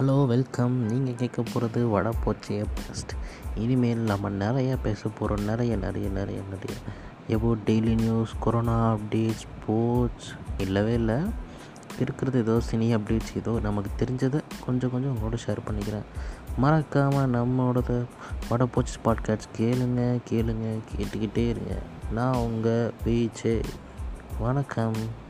Hello welcome. நீங்கள் கேட்க போகிறது வடை போச்சே பாஸ்ட் இனிமேல் நம்ம நிறைய பேச போகிறோம் நிறைய நிறைய நிறைய நிறைய. எபோ daily news corona updates sports இல்லவே இல்லை. இருக்கிறது ஏதோ சினி அப்டேட்ஸ் ஏதோ நமக்கு தெரிஞ்சதை கொஞ்சம் கொஞ்சம் உங்களோட ஷேர் பண்ணிக்கிறேன். மறக்காமல் நம்மளோட வடை போச்சு பாட்காஸ்ட் கேளுங்க கேளுங்க கேட்டுக்கிட்டே இருங்க. நான் உங்கள் பீச்சே வணக்கம்.